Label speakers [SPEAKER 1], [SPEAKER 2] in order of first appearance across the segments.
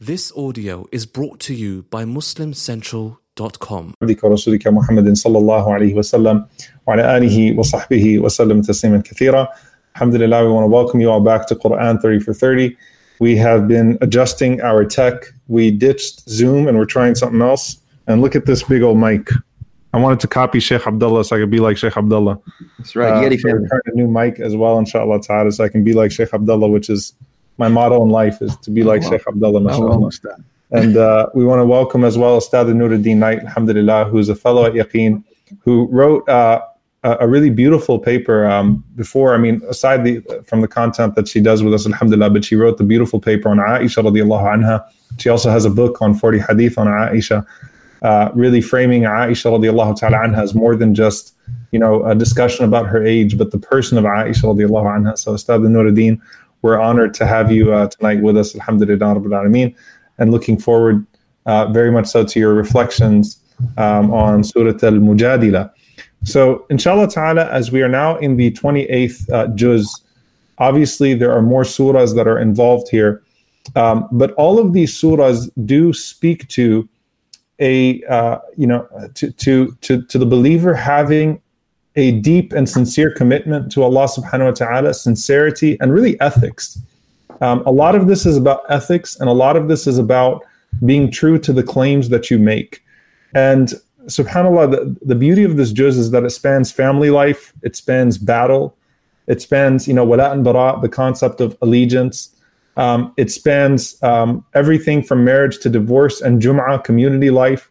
[SPEAKER 1] This audio is brought to you by MuslimCentral.com.
[SPEAKER 2] عبدك ورسولك محمد صلى الله عليه وسلم وعلى آله وصحبه وسلم تسليما كثيرا. Alhamdulillah, we want to welcome you all back to Quran 30 for 30. We have been adjusting our tech. We ditched Zoom and we're trying something else. And look at this big old mic. I wanted to copy Sheikh Abdullah so I could be like Sheikh Abdullah.
[SPEAKER 3] That's right.
[SPEAKER 2] Uh,
[SPEAKER 3] Yeti
[SPEAKER 2] so we're
[SPEAKER 3] family.
[SPEAKER 2] trying a new mic as well, inshallah ta'ala, so I can be like Sheikh Abdullah, which is my motto in life is to be like
[SPEAKER 3] Oh,
[SPEAKER 2] Sheikh Abdullah,
[SPEAKER 3] Oh,
[SPEAKER 2] mashallah. And uh, we want to welcome as well Ustad Nuruddin Knight, alhamdulillah, who's a fellow at Yaqeen, who wrote uh, a a really beautiful paper um, before, I mean, aside the, from the content that she does with us, alhamdulillah, but she wrote the beautiful paper on Aisha radiallahu anha. She also has a book on 40 hadith on Aisha, uh, really framing Aisha radiallahu ta'ala anha as more than just, you know, a discussion about her age, but the person of Aisha radiallahu anha. So Ustad Nuruddin, we're honored to have you uh, tonight with us, alhamdulillah, rabbil and looking forward uh, very much so to your reflections um, on Surah Al Mujadila. So, inshallah ta'ala, as we are now in the 28th uh, juz, obviously there are more surahs that are involved here, um, but all of these surahs do speak to a, uh, you know, to, to, to, to the believer having a deep and sincere commitment to Allah subhanahu wa ta'ala, sincerity, and really ethics. Um, a lot of this is about ethics, and a lot of this is about being true to the claims that you make. And subhanAllah, the, the beauty of this juz is that it spans family life, it spans battle, it spans, you know, wala and bara, the concept of allegiance. Um, it spans um, everything from marriage to divorce and Jum'ah, community life.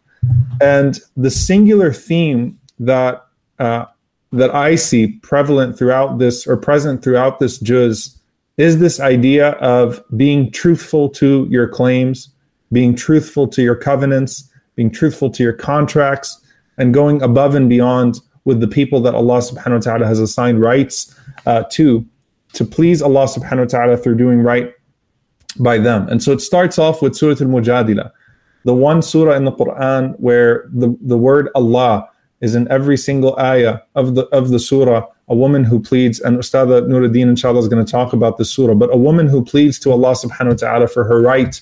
[SPEAKER 2] And the singular theme that uh, that I see prevalent throughout this or present throughout this juz is this idea of being truthful to your claims, being truthful to your covenants, being truthful to your contracts, and going above and beyond with the people that Allah subhanahu wa ta'ala has assigned rights uh, to, to please Allah subhanahu wa ta'ala through doing right by them. And so it starts off with Surah Al Mujadila, the one surah in the Quran where the, the word Allah is in every single ayah of the of the surah. A woman who pleads, and Ustada Nuruddin inshallah is going to talk about this surah, but a woman who pleads to Allah subhanahu wa ta'ala for her right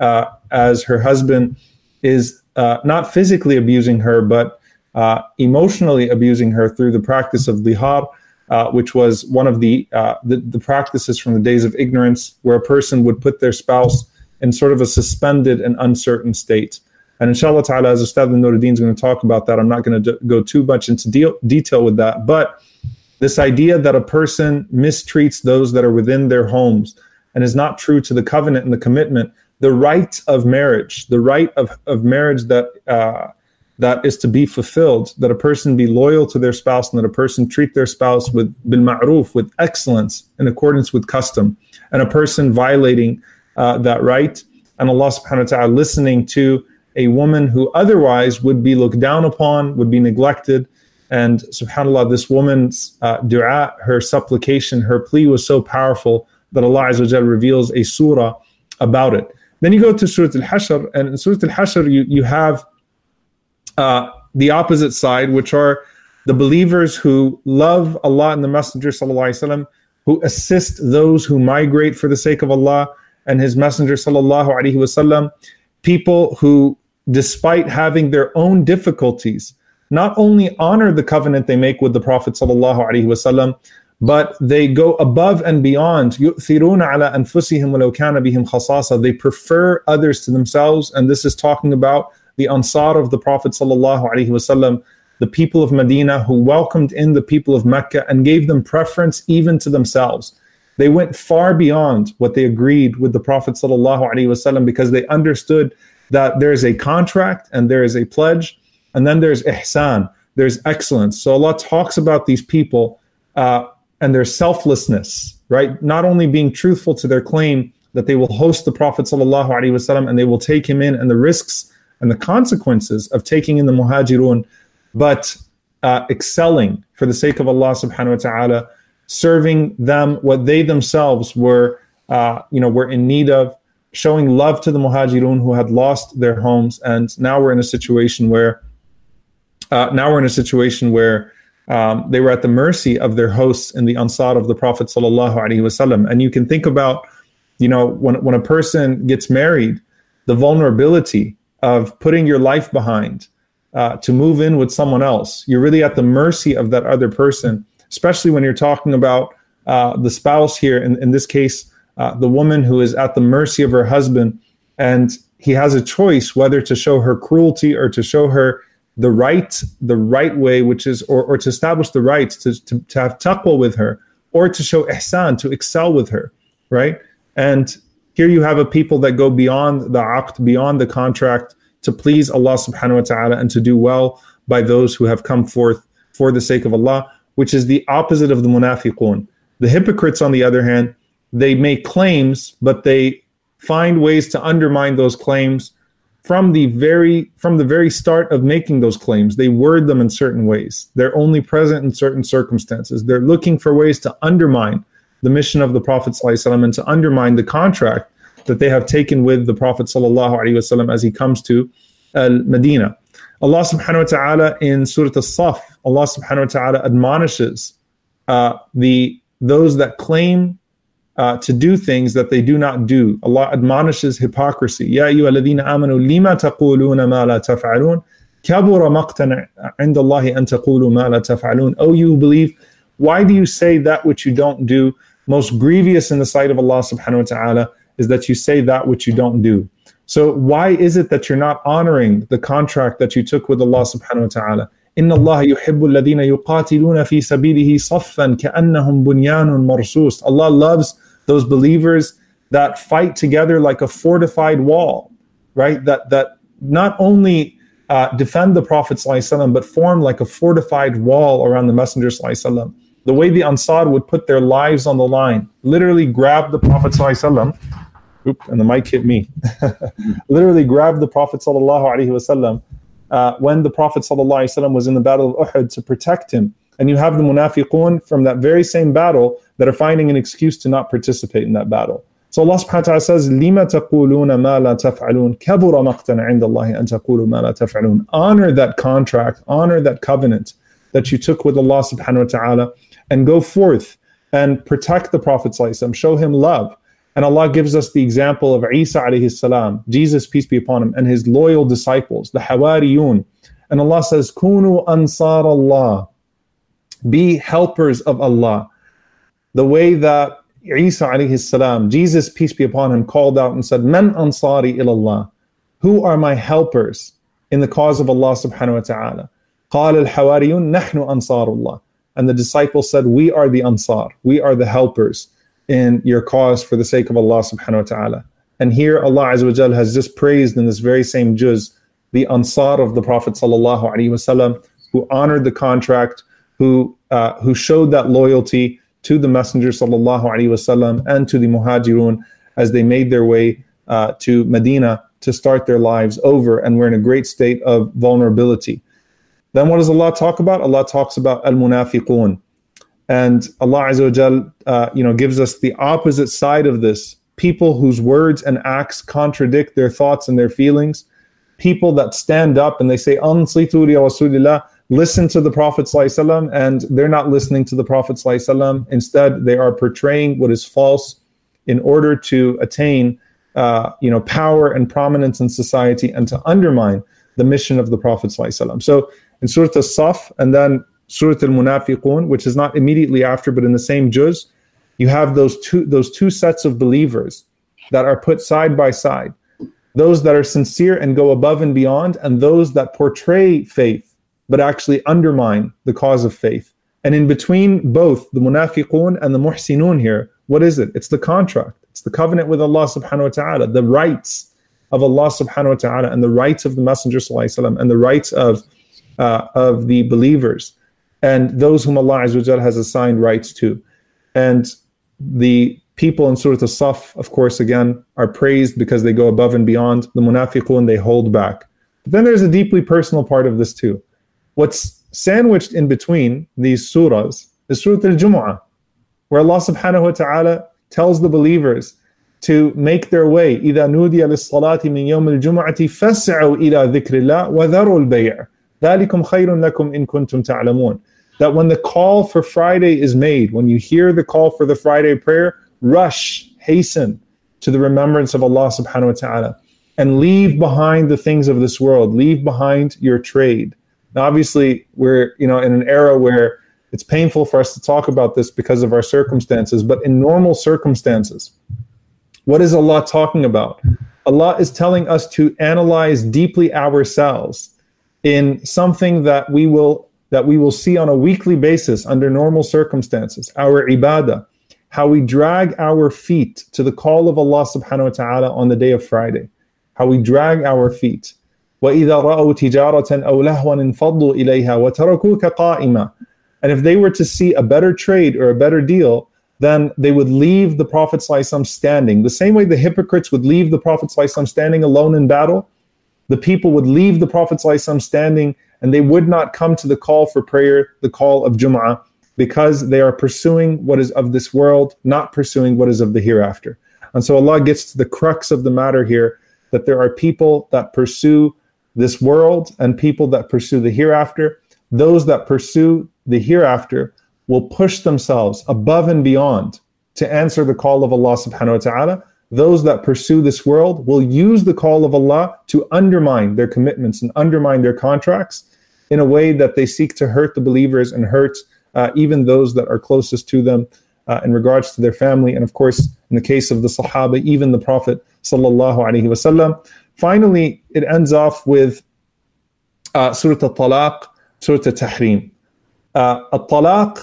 [SPEAKER 2] uh, as her husband is uh, not physically abusing her, but uh, emotionally abusing her through the practice of zihar, uh, which was one of the, uh, the the practices from the days of ignorance, where a person would put their spouse in sort of a suspended and uncertain state. And inshallah ta'ala, as Ustad Nuruddin is going to talk about that, I'm not going to go too much into deal, detail with that. But this idea that a person mistreats those that are within their homes and is not true to the covenant and the commitment, the right of marriage, the right of, of marriage that uh, that is to be fulfilled, that a person be loyal to their spouse and that a person treat their spouse with bil ma'ruf, with excellence in accordance with custom, and a person violating uh, that right, and Allah subhanahu wa ta'ala listening to a woman who otherwise would be looked down upon, would be neglected. And subhanAllah, this woman's uh, dua, her supplication, her plea was so powerful that Allah Azza reveals a surah about it. Then you go to Surah Al Hashr, and in Surah Al Hashr, you, you have uh, the opposite side, which are the believers who love Allah and the Messenger, wasallam, who assist those who migrate for the sake of Allah and His Messenger, wasallam, people who, despite having their own difficulties, not only honor the covenant they make with the Prophet sallallahu alaihi wasallam, but they go above and beyond. يُؤْثِرُونَ عَلَى أَنفُسِهِمْ وَلَوْ كَانَ بِهِمْ خَصَاصَةٌ They prefer others to themselves, and this is talking about the Ansar of the Prophet sallallahu alaihi wasallam, the people of Medina who welcomed in the people of Mecca and gave them preference even to themselves. They went far beyond what they agreed with the Prophet sallallahu alaihi wasallam because they understood that there is a contract and there is a pledge, and then there's ihsan, there's excellence. So Allah talks about these people uh, and their selflessness, right? Not only being truthful to their claim that they will host the Prophet wasallam and they will take him in, and the risks and the consequences of taking in the muhajirun, but uh, excelling for the sake of Allah subhanahu wa ta'ala, serving them what they themselves were, uh, you know, were in need of, showing love to the muhajirun who had lost their homes, and now we're in a situation where, uh, now we're in a situation where um, they were at the mercy of their hosts in the ansar of the Prophet sallallahu alaihi wasallam. And you can think about, you know, when when a person gets married, the vulnerability of putting your life behind uh, to move in with someone else. You're really at the mercy of that other person, especially when you're talking about uh, the spouse here. In, in this case, uh, the woman who is at the mercy of her husband, and he has a choice whether to show her cruelty or to show her the right, the right way, which is, or, or to establish the right to, to, to have taqwa with her, or to show ihsan, to excel with her, right? And here you have a people that go beyond the aqd, beyond the contract to please Allah subhanahu wa ta'ala and to do well by those who have come forth for the sake of Allah, which is the opposite of the munafiqun. The hypocrites, on the other hand, they make claims, but they find ways to undermine those claims from the very from the very start of making those claims. They word them in certain ways. They're only present in certain circumstances. They're looking for ways to undermine the mission of the prophet ﷺ and to undermine the contract that they have taken with the prophet ﷺ as he comes to Medina Allah subhanahu wa ta'ala in Surah As-Saf Allah subhanahu wa ta'ala admonishes uh, the those that claim uh, to do things that they do not do. Allah admonishes hypocrisy. Ya ayyuhalladhina amanu lima taquluna ma la taf'alun. Kabura maqtan inda Allahi an taqulu ma la taf'alun. Oh, you who believe, why do you say that which you don't do? Most grievous in the sight of Allah subhanahu wa ta'ala is that you say that which you don't do. So why is it that you're not honoring the contract that you took with Allah subhanahu wa ta'ala? إن الله يحب الذين يقاتلون في سبيله صفا كأنهم بنيان مرصوص. Allah loves those believers that fight together like a fortified wall, right? That that not only uh, defend the Prophet ﷺ, but form like a fortified wall around the Messenger ﷺ. The way the Ansar would put their lives on the line, literally grab the Prophet ﷺ, Oop, and the mic hit me. literally grab the Prophet ﷺ uh, when the Prophet ﷺ was in the Battle of Uhud to protect him. And you have the munafiqun from that very same battle that are finding an excuse to not participate in that battle. So Allah subhanahu wa ta'ala says, لِمَ تَقُولُونَ مَا لَا تَفْعَلُونَ كَبُرَ مَقْتًا عِنْدَ اللَّهِ أَن تَقُولُوا مَا لَا تَفْعَلُونَ Honor that contract, honor that covenant that you took with Allah subhanahu wa ta'ala and go forth and protect the Prophet show him love. And Allah gives us the example of Isa alayhi salam, Jesus, peace be upon him, and his loyal disciples, the Hawariyun. And Allah says, Kunu ansar Allah. Be helpers of Allah the way that Isa alayhi salam, Jesus, peace be upon him, called out and said, Man ansari ilallah. Who are my helpers in the cause of Allah subhanahu wa ta'ala? قال الحواريون نحن أنصار الله. And the disciples said, We are the Ansar. We are the helpers in your cause for the sake of Allah subhanahu wa ta'ala. And here Allah Azza wa has just praised in this very same juz the Ansar of the Prophet sallallahu alaihi wasallam who honored the contract, who uh, who showed that loyalty, to the Messenger sallallahu alaihi wasallam and to the Muhajirun as they made their way uh, to Medina to start their lives over, and we're in a great state of vulnerability. Then what does Allah talk about? Allah talks about al munafiqun, and Allah Azza uh, you know, gives us the opposite side of this: people whose words and acts contradict their thoughts and their feelings, people that stand up and they say "Ansitu Rasulillah." listen to the Prophet ﷺ and they're not listening to the Prophet ﷺ. Instead, they are portraying what is false in order to attain uh, you know, power and prominence in society and to undermine the mission of the Prophet ﷺ. So in Surah As-Saf and then Surah Al-Munafiqun, which is not immediately after, but in the same juz, you have those two, those two sets of believers that are put side by side. Those that are sincere and go above and beyond, and those that portray faith but actually undermine the cause of faith. And in between both the munafiqun and the muhsinun here, what is it? It's the contract. It's the covenant with Allah subhanahu wa ta'ala, the rights of Allah subhanahu wa ta'ala and the rights of the Messenger وسلم, and the rights of, uh, of the believers and those whom Allah has assigned rights to. And the people in Surah As-Saf, of course, again, are praised because they go above and beyond. The munafiqun, they hold back. But then there's a deeply personal part of this too. What's sandwiched in between these surahs is Surah Al Jumu'ah, where Allah subhanahu wa ta'ala tells the believers to make their way. إِذَا نُودِيَ لِلصَّلَاةِ مِنْ يَوْمِ الْجُمُعَةِ فَاسْعَوْا إِلَى ذِكْرِ اللَّهِ وَذَرُوا الْبَيْعَ ذَلِكُمْ خَيْرٌ لَكُمْ إِن كُنتُمْ تَعْلَمُونَ That when the call for Friday is made, when you hear the call for the Friday prayer, rush, hasten to the remembrance of Allah subhanahu wa ta'ala. and leave behind the things of this world, leave behind your trade. now, obviously, we're you know in an era where it's painful for us to talk about this because of our circumstances, but in normal circumstances, what is Allah talking about? Allah is telling us to analyze deeply ourselves in something that we will that we will see on a weekly basis under normal circumstances, our ibadah, how we drag our feet to the call of Allah subhanahu wa ta'ala on the day of Friday, how we drag our feet. وَإِذَا رَأَوْا تِجَارَةً أَوْ لَهْوًا انفضوا إِلَيْهَا وَتَرَكُوكَ قَائِمًا And if they were to see a better trade or a better deal, then they would leave the Prophet standing. The same way the hypocrites would leave the Prophet standing alone in battle, the people would leave the Prophet standing and they would not come to the call for prayer, the call of Jum'ah, because they are pursuing what is of this world, not pursuing what is of the hereafter. And so Allah gets to the crux of the matter here that there are people that pursue this world and people that pursue the hereafter. Those that pursue the hereafter will push themselves above and beyond to answer the call of Allah subhanahu wa ta'ala. Those that pursue this world will use the call of Allah to undermine their commitments and undermine their contracts in a way that they seek to hurt the believers and hurt uh, even those that are closest to them uh, in regards to their family. And of course, in the case of the Sahaba, even the Prophet sallallahu alaihi wasallam. Finally, it ends off with uh, Surah Al Talaq, Surah Al Tahrim. Uh, Al Talaq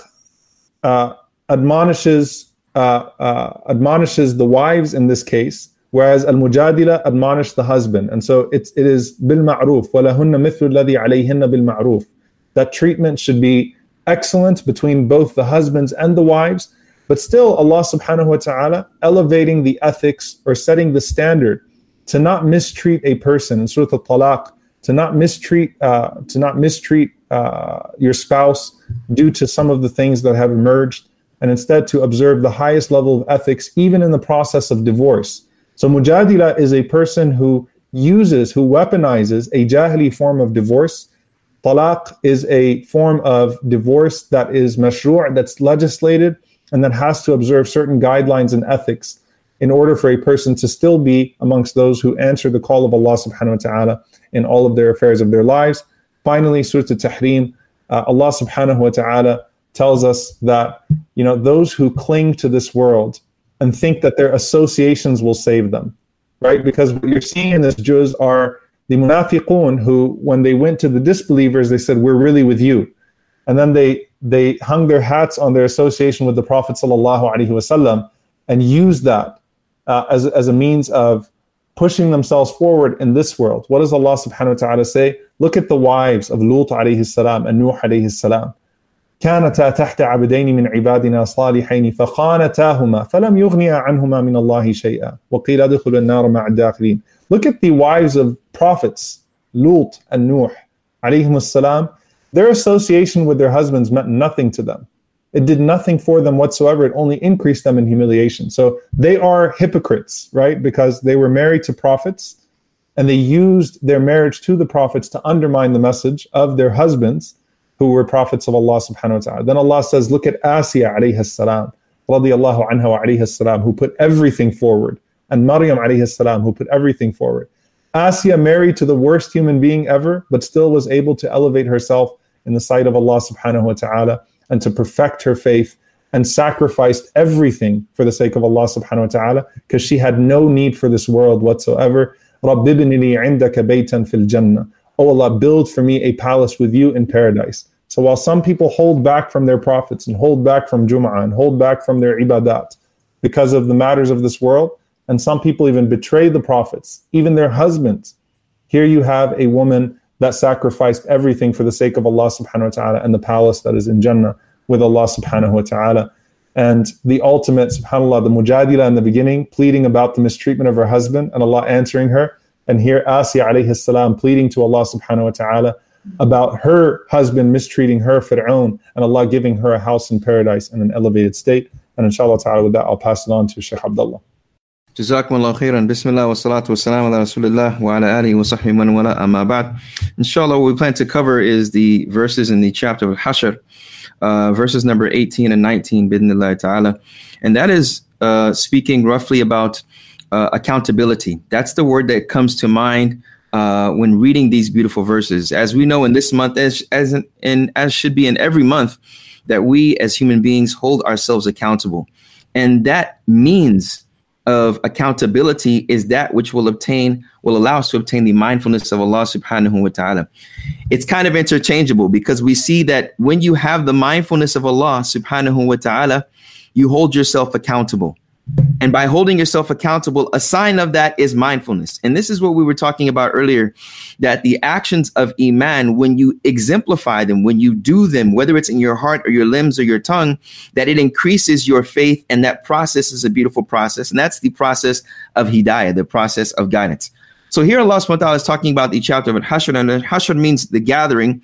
[SPEAKER 2] uh, admonishes, uh, uh, admonishes the wives in this case, whereas Al Mujadila admonishes the husband. And so it's, it is bil ma'ruf, walahunna mithlu alladhi alayhinna bil ma'ruf. That treatment should be excellent between both the husbands and the wives, but still Allah subhanahu wa ta'ala elevating the ethics or setting the standard to not mistreat a person in Surah Al-Talaq, to not mistreat uh, to not mistreat uh, your spouse due to some of the things that have emerged, and instead to observe the highest level of ethics, even in the process of divorce. So, mujadila is a person who uses, who weaponizes a jahili form of divorce. Talaq is a form of divorce that is mashru', that's legislated, and that has to observe certain guidelines and ethics in order for a person to still be amongst those who answer the call of Allah subhanahu wa ta'ala in all of their affairs of their lives. Finally, Surah Al-Tahrim, uh, Allah subhanahu wa ta'ala tells us that you know those who cling to this world and think that their associations will save them, right? Because what you're seeing in this juz are the munafiqun who, when they went to the disbelievers, they said, "We're really with you," and then they they hung their hats on their association with the Prophet sallallahu alaihi wasallam and used that uh, as as a means of pushing themselves forward in this world. What does Allah subhanahu wa ta'ala say? Look at the wives of Lut alayhi salam and Nuh alayhi salam. كانتا تحت عبدين من عبادنا صالحين فخانتاهما فلم يغنيا عنهما من الله شيئا وقيل ادخلوا النار مع الداخلين. Look at the wives of prophets, Lut and Nuh alayhim salam. Their association with their husbands meant nothing to them. It did nothing for them whatsoever. It only increased them in humiliation. So they are hypocrites, right? Because they were married to prophets and they used their marriage to the prophets to undermine the message of their husbands who were prophets of Allah subhanahu wa ta'ala. Then Allah says, look at Asiya alayhi salam, radiyallahu anha wa alayhi salam, who put everything forward, and Maryam alayhi salam, who put everything forward. Asiya married to the worst human being ever, but still was able to elevate herself in the sight of Allah subhanahu wa ta'ala and to perfect her faith and sacrificed everything for the sake of Allah subhanahu wa ta'ala because she had no need for this world whatsoever. Oh Allah, build for me a palace with you in paradise. So while some people hold back from their prophets and hold back from Jum'ah and hold back from their ibadat because of the matters of this world, and some people even betray the prophets, even their husbands, here you have a woman that sacrificed everything for the sake of Allah subhanahu wa ta'ala and the palace that is in Jannah with Allah subhanahu wa ta'ala. And the ultimate, subhanAllah, the mujadila in the beginning, pleading about the mistreatment of her husband and Allah answering her. And here Asiya alayhi salam pleading to Allah subhanahu wa ta'ala about her husband mistreating her, Fir'aun, and Allah giving her a house in paradise in an elevated state. And inshallah ta'ala, with that, I'll pass it on to Shaykh Abdullah.
[SPEAKER 3] جزاكم الله خيرا بسم الله والصلاة والسلام على رسول الله وعلى آله وصحبه من والاه أما بعد Inshallah what we plan to cover is the verses in the chapter of Hashr uh, verses number 18 and 19 bidnillah ta'ala and that is uh, speaking roughly about uh, accountability. That's the word that comes to mind uh, when reading these beautiful verses. As we know in this month, as as in, in as should be in every month, that we as human beings hold ourselves accountable, and that means of accountability is that which will obtain will allow us to obtain the mindfulness of Allah subhanahu wa ta'ala. It's kind of interchangeable because we see that when you have the mindfulness of Allah subhanahu wa ta'ala, you hold yourself accountable. And by holding yourself accountable, a sign of that is mindfulness. And this is what we were talking about earlier that the actions of Iman, when you exemplify them, when you do them, whether it's in your heart or your limbs or your tongue, that it increases your faith. And that process is a beautiful process. And that's the process of Hidayah, the process of guidance. So here Allah subhanahu is talking about the chapter of Hashr, and Hashr means the gathering,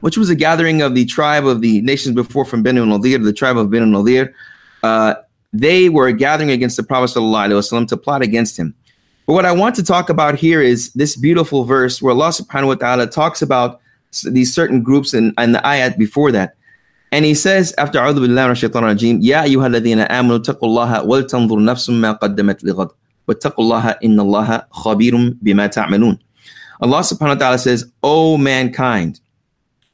[SPEAKER 3] which was a gathering of the tribe of the nations before from Banu Nadir, the tribe of Banu Nadir. Uh, they were gathering against the Prophet ﷺ to plot against him. But what I want to talk about here is this beautiful verse where Allah subhanahu wa ta'ala talks about these certain groups and, the ayat before that. And he says, after A'udhu Billahi Shaitan Rajim, Ya ayyuhaladina amanu taqullaha wal tanzur nafsum ma qaddamat lighad. Wattaqullaha inna allaha khabirum bima ta'malun. Allah subhanahu wa ta'ala says, O mankind,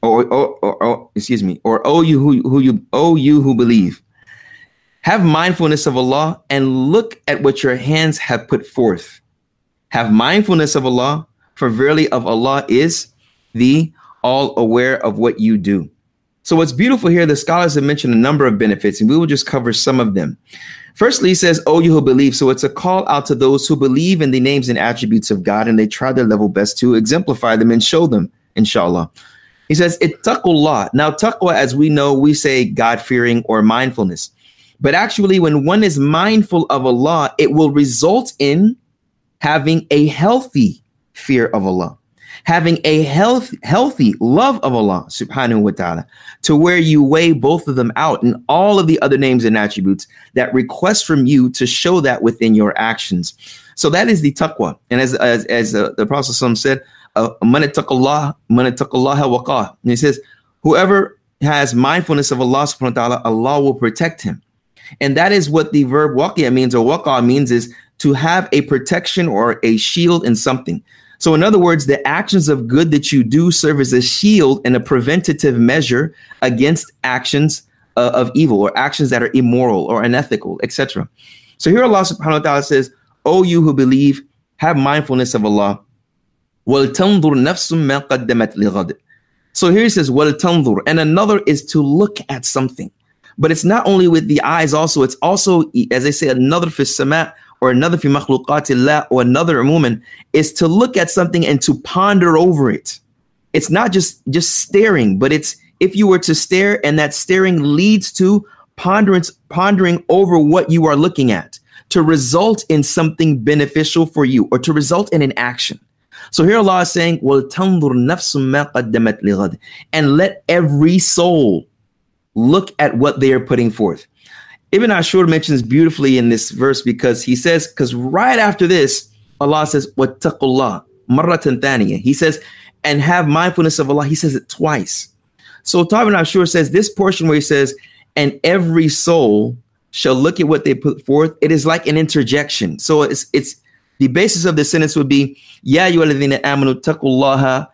[SPEAKER 3] or, excuse me, or O you who you, O you who believe, have mindfulness of Allah and look at what your hands have put forth. Have mindfulness of Allah, for verily of Allah is the all aware of what you do. So, what's beautiful here, the scholars have mentioned a number of benefits, and we will just cover some of them. Firstly, he says, Oh, you who believe. So, it's a call out to those who believe in the names and attributes of God, and they try their level best to exemplify them and show them, inshallah. He says, Ittaqullah. Now, taqwa, as we know, we say God fearing or mindfulness. But actually, when one is mindful of Allah, it will result in having a healthy fear of Allah, having a health, healthy love of Allah subhanahu wa ta'ala, to where you weigh both of them out and all of the other names and attributes that request from you to show that within your actions. So that is the taqwa. And as, as, as uh, the Prophet said, uh, man taqallah, man And he says, whoever has mindfulness of Allah subhanahu wa ta'ala, Allah will protect him. And that is what the verb waqi'a means or waqa means is to have a protection or a shield in something. So, in other words, the actions of good that you do serve as a shield and a preventative measure against actions uh, of evil or actions that are immoral or unethical, etc. So here Allah subhanahu wa ta'ala says, O you who believe, have mindfulness of Allah. So here he says, and another is to look at something. But it's not only with the eyes, also, it's also, as they say, another fissamat or another fi makhluqatillah or another umuman, is to look at something and to ponder over it. It's not just just staring, but it's if you were to stare and that staring leads to ponderance, pondering over what you are looking at to result in something beneficial for you or to result in an action. So here Allah is saying, "Well, nafsum ma qaddamat and let every soul look at what they are putting forth. Ibn Ashur mentions beautifully in this verse because he says, because right after this, Allah says, Wattaqullah, marratan thaniya. He says, and have mindfulness of Allah. He says it twice. So Ibn Ashur says this portion where he says, and every soul shall look at what they put forth. It is like an interjection. So it's it's the basis of the sentence would be, Ya ayyuhalladhina amanu taqullaha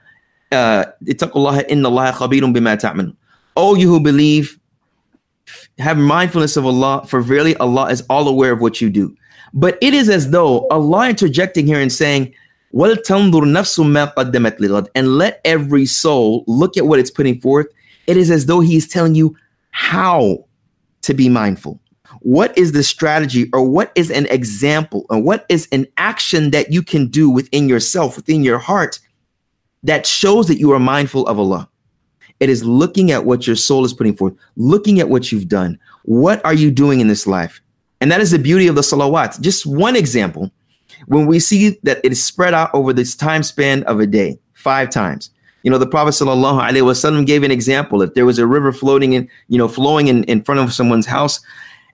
[SPEAKER 3] uh, ittaqullaha inna Allah khabirun bima ta'malun. Oh, you who believe, have mindfulness of Allah, for verily Allah is all aware of what you do. But it is as though Allah interjecting here and saying, and let every soul look at what it's putting forth. It is as though He is telling you how to be mindful. What is the strategy, or what is an example, or what is an action that you can do within yourself, within your heart, that shows that you are mindful of Allah? It is looking at what your soul is putting forth, looking at what you've done. What are you doing in this life? And that is the beauty of the salawat. Just one example, when we see that it is spread out over this time span of a day, five times. You know, the Prophet wasallam gave an example. If there was a river floating in, you know, flowing in, in front of someone's house,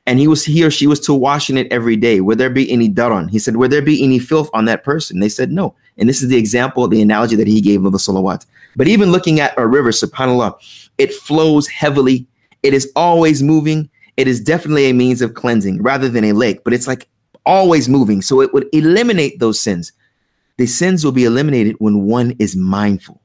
[SPEAKER 3] and he was he or she was to washing it every day, would there be any daran? He said, would there be any filth on that person? They said no. And this is the example, the analogy that he gave of the salawat. But even looking at a river, subhanAllah, it flows heavily. It is always moving. It is definitely a means of cleansing rather than a lake, but it's like always moving. So it would eliminate those sins. The sins will be eliminated when one is mindful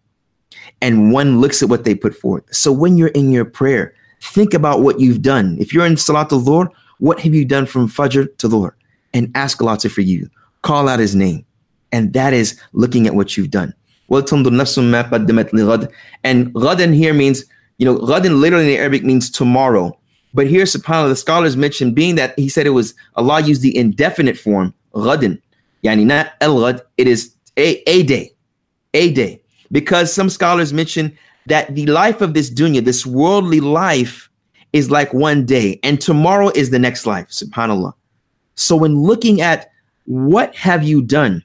[SPEAKER 3] and one looks at what they put forth. So when you're in your prayer, think about what you've done. If you're in Salatul Dhuhr, what have you done from Fajr to Dhuhr? And ask Allah to you. Call out His name. And that is looking at what you've done. And ghadan here means, you know, ghadan literally in Arabic means tomorrow. But here, subhanAllah, the scholars mentioned being that he said it was, Allah used the indefinite form, ghadan. Yani not el ghad, it is a, a day, a day. Because some scholars mention that the life of this dunya, this worldly life, is like one day, and tomorrow is the next life, subhanAllah. So when looking at what have you done,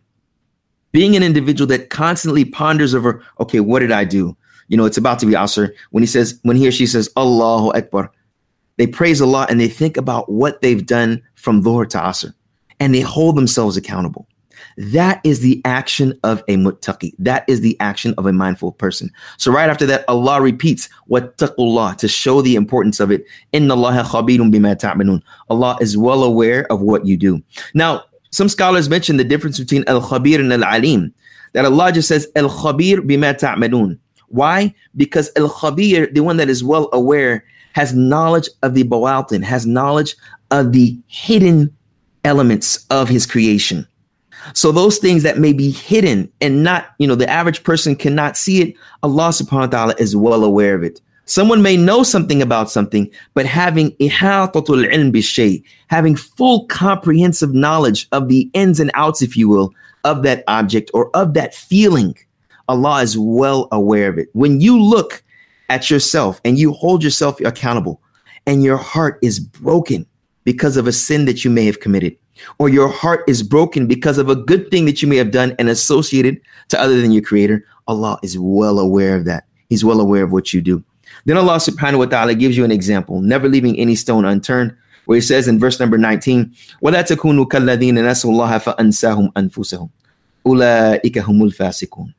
[SPEAKER 3] being an individual that constantly ponders over, okay, what did I do? You know, it's about to be Asr. When he says, when he or she says, Allahu Akbar, they praise Allah and they think about what they've done from Dhuhr to Asr and they hold themselves accountable. That is the action of a muttaqi. That is the action of a mindful person. So right after that, Allah repeats wattaqullah to show the importance of it. Inna Allah. Allah is well aware of what you do. Now, some scholars mention the difference between al-khabir and al-alim. That Allah just says al-khabir bima ta'malun. Why? Because al-khabir, the one that is well aware, has knowledge of the bawatin, has knowledge of the hidden elements of his creation. So those things that may be hidden and not, you know, the average person cannot see it, Allah subhanahu wa ta'ala is well aware of it. Someone may know something about something, but having ihatatul ilm having full comprehensive knowledge of the ins and outs, if you will, of that object or of that feeling, Allah is well aware of it. When you look at yourself and you hold yourself accountable and your heart is broken because of a sin that you may have committed, or your heart is broken because of a good thing that you may have done and associated to other than your creator, Allah is well aware of that. He's well aware of what you do. Then Allah subhanahu wa ta'ala gives you an example, never leaving any stone unturned, where he says in verse number 19, وَلَا تَكُونُوا كَالَّذِينَ نَسُوا اللَّهَ فَأَنْسَاهُمْ أَنفُسَهُمْ أُولَٰئِكَ هُمُ الْفَاسِقُونَ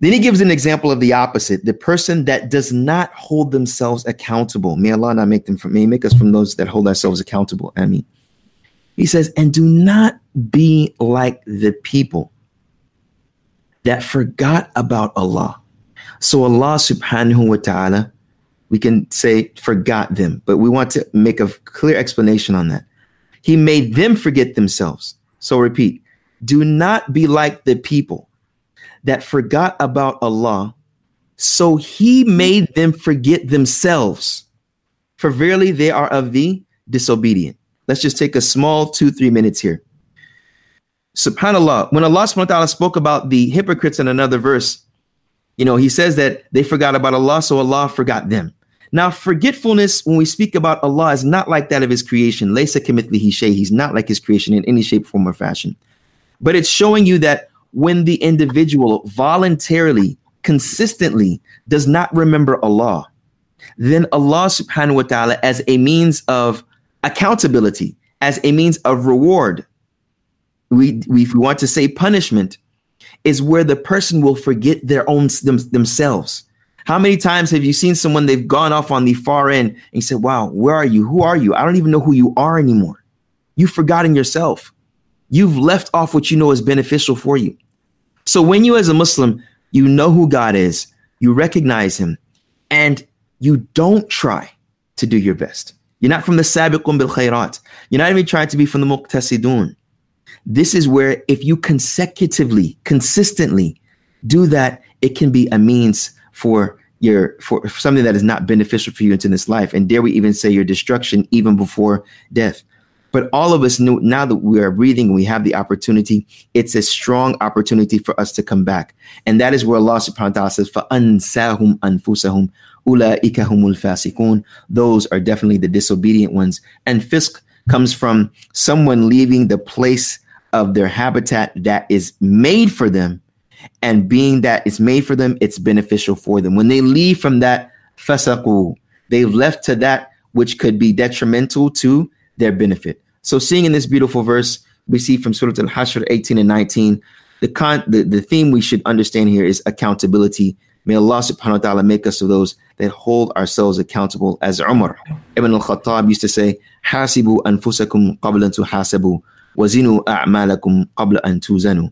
[SPEAKER 3] then he gives an example of the opposite, the person that does not hold themselves accountable. May Allah not make them from may make us from those that hold ourselves accountable. I mean, he says, and do not be like the people that forgot about Allah. so Allah subhanahu wa ta'ala, we can say forgot them, but we want to make a clear explanation on that. He made them forget themselves. So repeat, do not be like the people that forgot about Allah. So he made them forget themselves. For verily they are of the disobedient. Let's just take a small two, three minutes here. SubhanAllah, when Allah subhanahu wa ta'ala spoke about the hypocrites in another verse, you know, he says that they forgot about Allah, so Allah forgot them. Now, forgetfulness, when we speak about Allah, is not like that of his creation. He's not like his creation in any shape, form, or fashion. But it's showing you that when the individual voluntarily, consistently does not remember Allah, then Allah subhanahu wa ta'ala, as a means of accountability as a means of reward. We, we, if we want to say punishment, is where the person will forget their own them, themselves. How many times have you seen someone they've gone off on the far end and you said, Wow, where are you? Who are you? I don't even know who you are anymore. You've forgotten yourself. You've left off what you know is beneficial for you. So when you, as a Muslim, you know who God is, you recognize Him, and you don't try to do your best. You're not from the sabiqun bil khairat. You're not even trying to be from the muqtasidun. This is where if you consecutively, consistently do that, it can be a means for your for something that is not beneficial for you into this life. And dare we even say your destruction even before death. But all of us know now that we are breathing, we have the opportunity. It's a strong opportunity for us to come back. And that is where Allah subhanahu wa ta'ala says, فَأَنْسَاهُمْ أَنفُسَهُمْ Ulaika humul fasikun. Those are definitely the disobedient ones. And fisk comes from someone leaving the place of their habitat that is made for them. And being that it's made for them, it's beneficial for them. When they leave from that fasaku, they've left to that which could be detrimental to their benefit. So seeing in this beautiful verse, we see from Surah Al-Hashr 18 and 19, the, con- the, the theme we should understand here is accountability May Allah subhanahu wa ta'ala make us of those that hold ourselves accountable. As Umar ibn al-Khattab used to say, Hasibu anfusakum qabla tuhasabu, wazinu a'malakum qabla an tuzanu.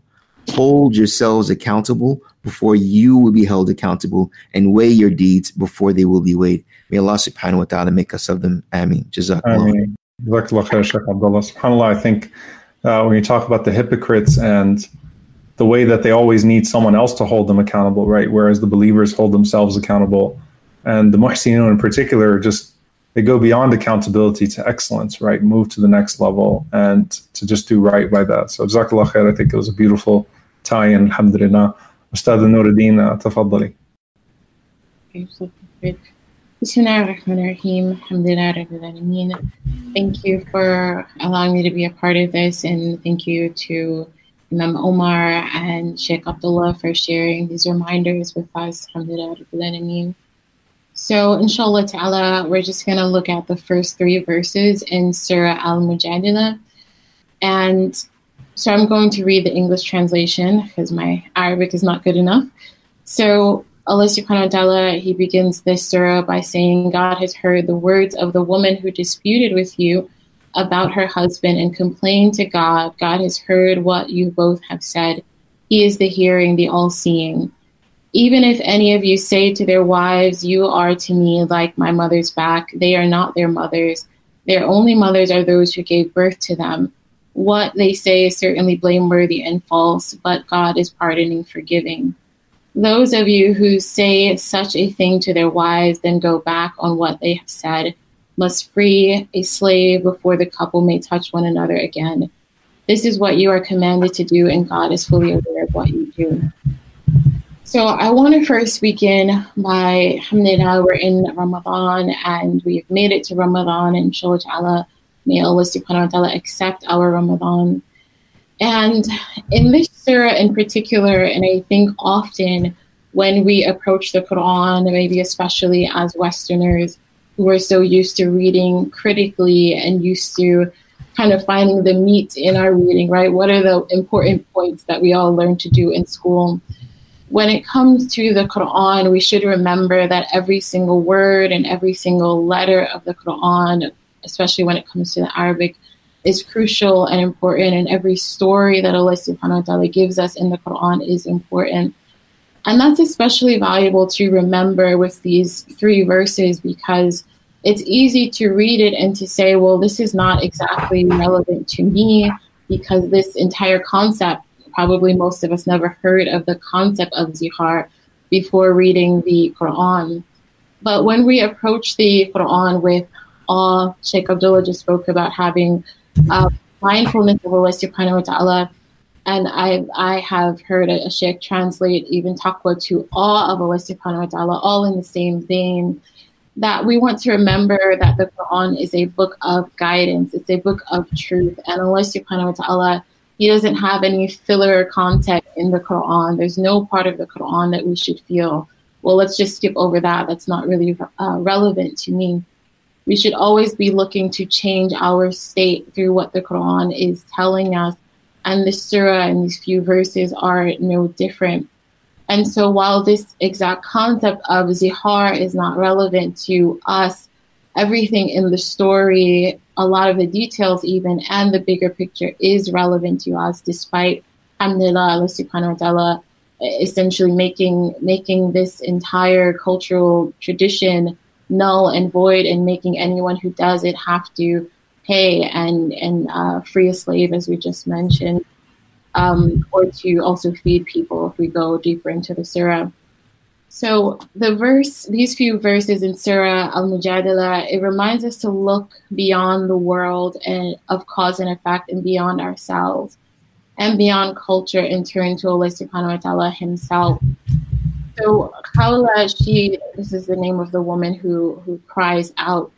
[SPEAKER 3] Hold yourselves accountable before you will be held accountable and weigh your deeds before they will be weighed. May Allah subhanahu wa ta'ala make us of them. Ameen. Jazakallah.
[SPEAKER 2] Jazakallah khair, Shaykh Abdullah. SubhanAllah, I think uh, when you talk about the hypocrites and the way that they always need someone else to hold them accountable, right? Whereas the believers hold themselves accountable. And the muhsinun in particular, just they go beyond accountability to excellence, right? Move to the next level and to just do right by that. So Jazakallah khair, I think it was a beautiful tie-in, alhamdulillah. Ustad Nuruddin, uh, tafadali.
[SPEAKER 4] Thank you for allowing me to be a part of this, and thank you to Imam Omar and Sheikh Abdullah for sharing these reminders with us. So, inshallah ta'ala, we're just going to look at the first three verses in Surah Al Mujadila. And so I'm going to read the English translation because my Arabic is not good enough. So, Allah subhanahu wa ta'ala, He begins this surah by saying, God has heard the words of the woman who disputed with you about her husband and complained to God. God has heard what you both have said. He is the hearing, the all seeing. Even if any of you say to their wives, You are to me like my mother's back, they are not their mothers. Their only mothers are those who gave birth to them. What they say is certainly blameworthy and false, but God is pardoning, forgiving. Those of you who say such a thing to their wives, then go back on what they have said must free a slave before the couple may touch one another again. This is what you are commanded to do, and God is fully aware of what you do. So I want to first begin by alhamdulillah, we're in Ramadan and we've made it to Ramadan, and inshallah, may Allah subhanahu wa ta'ala accept our Ramadan. And in this surah in particular, and I think often when we approach the Quran, maybe especially as Westerners, we're so used to reading critically and used to kind of finding the meat in our reading, right? What are the important points that we all learn to do in school? When it comes to the Quran, we should remember that every single word and every single letter of the Quran, especially when it comes to the Arabic, is crucial and important. And every story that Allah subhanahu wa ta'ala gives us in the Quran is important. And that's especially valuable to remember with these three verses because it's easy to read it and to say, well, this is not exactly relevant to me because this entire concept, probably most of us never heard of the concept of zihar before reading the Quran. But when we approach the Quran with awe, Sheikh Abdullah just spoke about having uh, mindfulness of Allah subhanahu wa ta'ala and I I have heard a, a sheikh translate even taqwa to awe of Allah subhanahu wa ta'ala, all in the same vein. That we want to remember that the Quran is a book of guidance, it's a book of truth. And Allah subhanahu wa ta'ala, He doesn't have any filler content in the Quran. There's no part of the Quran that we should feel, well, let's just skip over that. That's not really uh, relevant to me. We should always be looking to change our state through what the Quran is telling us and the surah and these few verses are no different. And so while this exact concept of zihar is not relevant to us, everything in the story, a lot of the details even, and the bigger picture is relevant to us, despite alhamdulillah, Allah subhanahu wa ta'ala essentially making making this entire cultural tradition null and void and making anyone who does it have to pay and and uh, free a slave, as we just mentioned, um, or to also feed people if we go deeper into the surah. So the verse, these few verses in Surah Al-Mujadila, it reminds us to look beyond the world and of cause and effect and beyond ourselves and beyond culture and turn to Allah subhanahu wa ta'ala himself. So Khawla, she, this is the name of the woman who, who cries out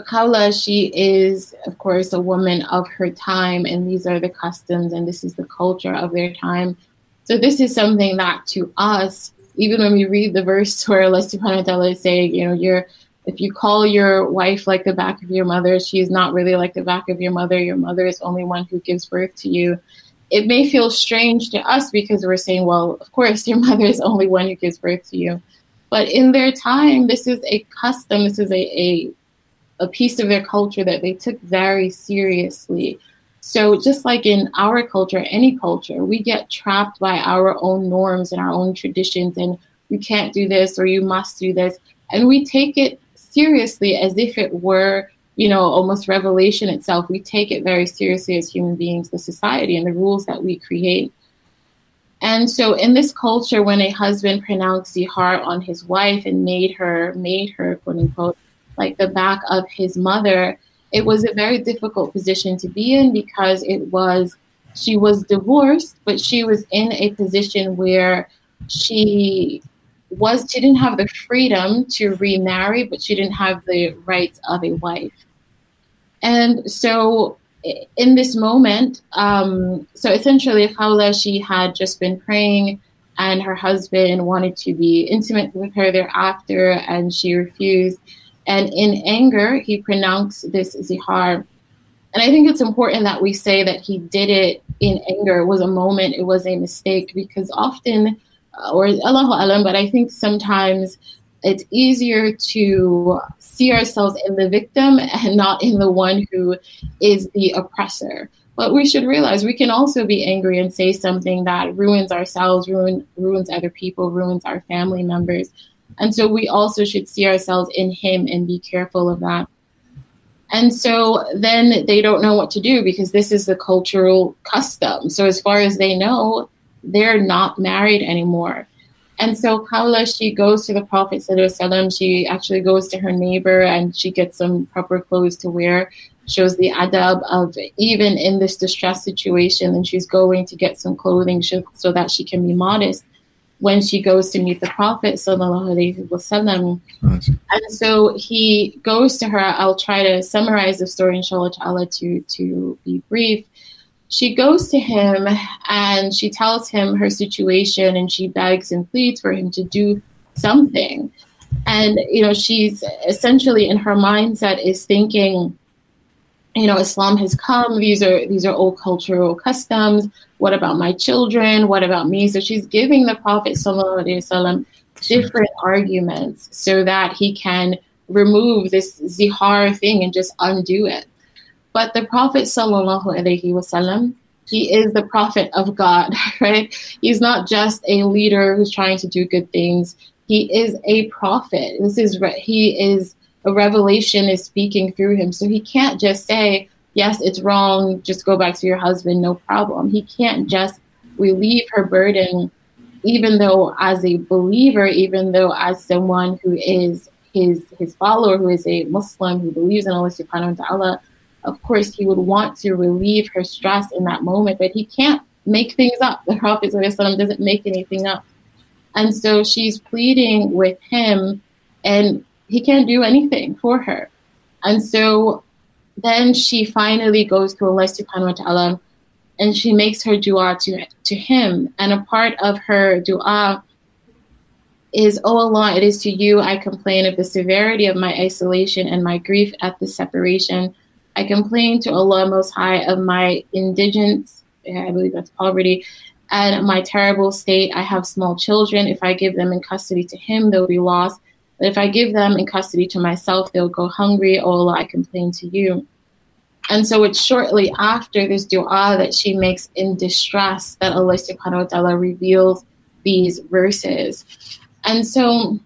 [SPEAKER 4] Khawla, she is, of course, a woman of her time, and these are the customs and this is the culture of their time. So this is something that to us, even when we read the verse where Allah subhanahu wa ta'ala is saying, you know, you're if you call your wife like the back of your mother, she is not really like the back of your mother. Your mother is only one who gives birth to you. it may feel strange to us because we're saying, well, of course, your mother is only one who gives birth to you. But in their time, this is a custom, this is a, a, a piece of their culture that they took very seriously. So, just like in our culture, any culture, we get trapped by our own norms and our own traditions, and you can't do this or you must do this. And we take it seriously as if it were you know, almost revelation itself. We take it very seriously as human beings, the society and the rules that we create. And so in this culture, when a husband pronounced zihar on his wife and made her, made her, quote unquote, like the back of his mother, it was a very difficult position to be in because it was, she was divorced, but she was in a position where she was, she didn't have the freedom to remarry, but she didn't have the rights of a wife. And so in this moment, um, so essentially, Khawla, she had just been praying, and her husband wanted to be intimate with her thereafter, and she refused. And in anger, he pronounced this zihar. And I think it's important that we say that he did it in anger. It was a moment, it was a mistake, because often, uh, or Allahu Alam, but I think sometimes it's easier to see ourselves in the victim and not in the one who is the oppressor. But we should realize we can also be angry and say something that ruins ourselves, ruin, ruins other people, ruins our family members. And so we also should see ourselves in him and be careful of that. And so then they don't know what to do because this is the cultural custom. So, as far as they know, they're not married anymore. And so Khawla, she goes to the Prophet ﷺ. She actually goes to her neighbor and she gets some proper clothes to wear, shows the adab of even in this distress situation, and she's going to get some clothing so that she can be modest when she goes to meet the Prophet. Nice. And so he goes to her. I'll try to summarize the story, inshallah ta'ala, to, to be brief she goes to him and she tells him her situation and she begs and pleads for him to do something. And, you know, she's essentially in her mindset is thinking, you know, Islam has come. These are these are old cultural customs. What about my children? What about me? So she's giving the Prophet Wasallam different arguments so that he can remove this zihar thing and just undo it. But the Prophet sallallahu alaihi wasallam, he is the prophet of God, right? He's not just a leader who's trying to do good things. He is a prophet. This is he is a revelation is speaking through him. So he can't just say, "Yes, it's wrong. Just go back to your husband, no problem." He can't just relieve her burden, even though as a believer, even though as someone who is his his follower, who is a Muslim who believes in Allah Subhanahu wa Taala of course, he would want to relieve her stress in that moment, but he can't make things up. The Prophet doesn't make anything up. And so she's pleading with him, and he can't do anything for her. And so then she finally goes to Allah subhanahu wa ta'ala and she makes her dua to, to him. And a part of her dua is, Oh Allah, it is to you I complain of the severity of my isolation and my grief at the separation. I complain to Allah Most High of my indigence, I believe that's poverty, and my terrible state. I have small children. If I give them in custody to Him, they'll be lost. If I give them in custody to myself, they'll go hungry. Oh Allah, I complain to you. And so it's shortly after this dua that she makes in distress that Allah subhanahu wa ta'ala reveals these verses. And so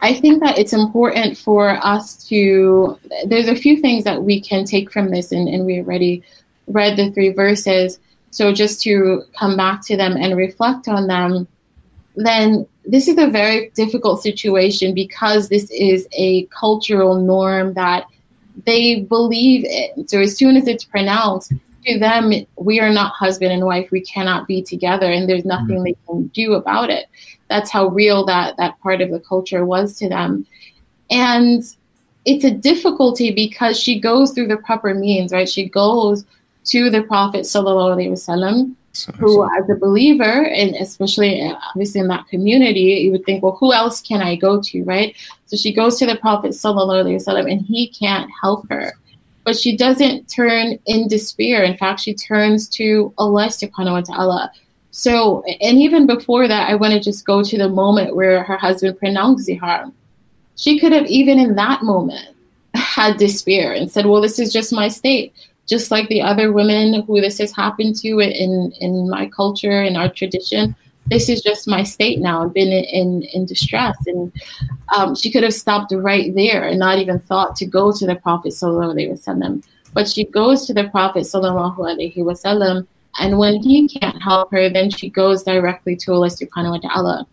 [SPEAKER 4] I think that it's important for us to, there's a few things that we can take from this, and, and we already read the three verses. So just to come back to them and reflect on them, then this is a very difficult situation because this is a cultural norm that they believe in. So as soon as it's pronounced, to them, we are not husband and wife. We cannot be together, and there's nothing mm-hmm. they can do about it that's how real that that part of the culture was to them and it's a difficulty because she goes through the proper means right she goes to the prophet sallallahu alaihi wasallam who as a believer and especially uh, obviously in that community you would think well who else can i go to right so she goes to the prophet sallallahu alaihi wasallam and he can't help her but she doesn't turn in despair. In fact, she turns to Allah subhanahu wa ta'ala. So, and even before that, I want to just go to the moment where her husband pronounced zihar. She could have, even in that moment, had despair and said, Well, this is just my state. Just like the other women who this has happened to in, in my culture, in our tradition, this is just my state now. I've been in, in, in distress. And um, she could have stopped right there and not even thought to go to the Prophet. Wasallam. But she goes to the Prophet. Sallallahu Alaihi Wasallam, and when he can't help her, then she goes directly to Allah subhanahu wa ta'ala.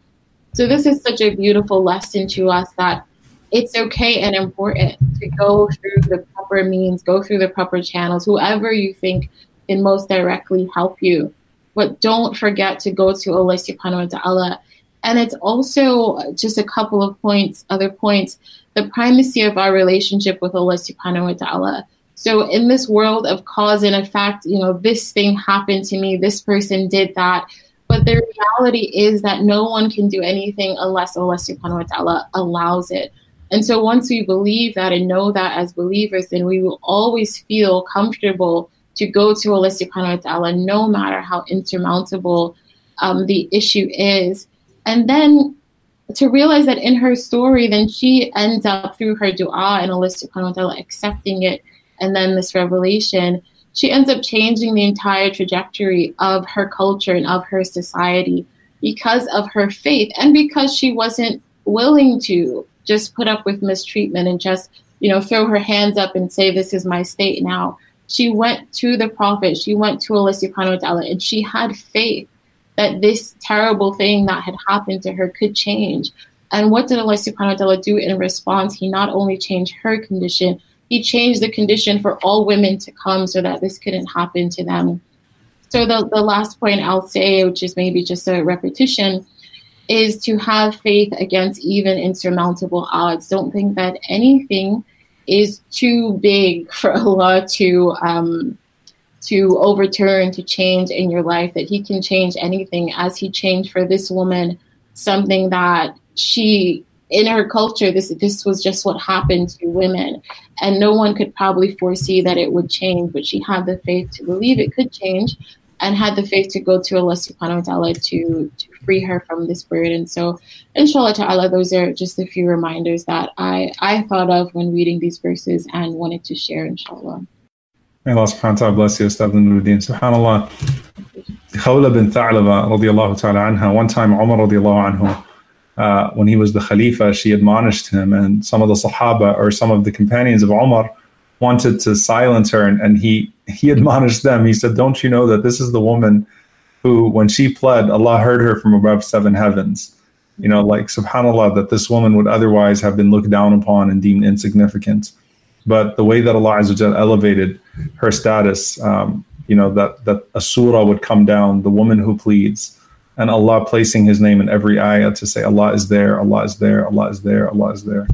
[SPEAKER 4] So this is such a beautiful lesson to us that it's okay and important to go through the proper means, go through the proper channels, whoever you think can most directly help you. But don't forget to go to Allah subhanahu wa ta'ala. And it's also just a couple of points, other points, the primacy of our relationship with Allah subhanahu wa ta'ala. So in this world of cause and effect, you know, this thing happened to me, this person did that. But the reality is that no one can do anything unless Allah subhanahu wa ta'ala allows it. And so once we believe that and know that as believers, then we will always feel comfortable to go to Allah subhanahu wa ta'ala, no matter how insurmountable um, the issue is. And then to realize that in her story, then she ends up through her dua and Allah subhanahu wa ta'ala accepting it, and then this revelation, she ends up changing the entire trajectory of her culture and of her society because of her faith and because she wasn't willing to just put up with mistreatment and just, you know, throw her hands up and say, This is my state now. She went to the Prophet, she went to Allah subhanahu wa ta'ala, and she had faith that this terrible thing that had happened to her could change. And what did Allah subhanahu wa ta'ala do in response? He not only changed her condition, he changed the condition for all women to come so that this couldn't happen to them. So the, the last point I'll say, which is maybe just a repetition, is to have faith against even insurmountable odds. Don't think that anything is too big for Allah to um, to overturn, to change in your life. That He can change anything, as He changed for this woman something that she in her culture this this was just what happened to women and no one could probably foresee that it would change but she had the faith to believe it could change and had the faith to go to Allah subhanahu wa ta'ala to, to free her from this burden. And so inshallah ta'ala, those are just a few reminders that I, I thought of when reading these verses and wanted to share inshallah.
[SPEAKER 2] May Allah subhanahu wa ta'ala bless you, Ustad Nuruddin. SubhanAllah. Khawla bin Tha'laba radiallahu ta'ala anha, one time Umar radiallahu anhu, uh, when he was the Khalifa, she admonished him and some of the Sahaba or some of the companions of Umar wanted to silence her and, and he he admonished them. He said, Don't you know that this is the woman who, when she pled, Allah heard her from above seven heavens? You know, like subhanAllah, that this woman would otherwise have been looked down upon and deemed insignificant. But the way that Allah elevated her status, um, you know, that, that a surah would come down, the woman who pleads, and Allah placing His name in every ayah to say, Allah is there, Allah is there, Allah is there, Allah is there.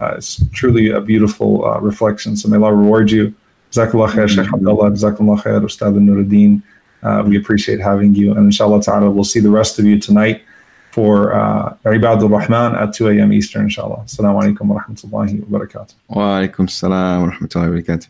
[SPEAKER 2] Uh, it's truly a beautiful uh, reflection. So may Allah reward you. Jazakallah khair, Sheikh Abdullah. Jazakallah khair, Ustad Nuruddin. Uh, we appreciate having you. And inshallah ta'ala, we'll see the rest of you tonight for uh, Ibadur Rahman at 2 a.m. Eastern, inshallah. Assalamu alaikum wa rahmatullahi wa barakatuh.
[SPEAKER 3] Wa alaikum salam wa rahmatullahi wa barakatuh.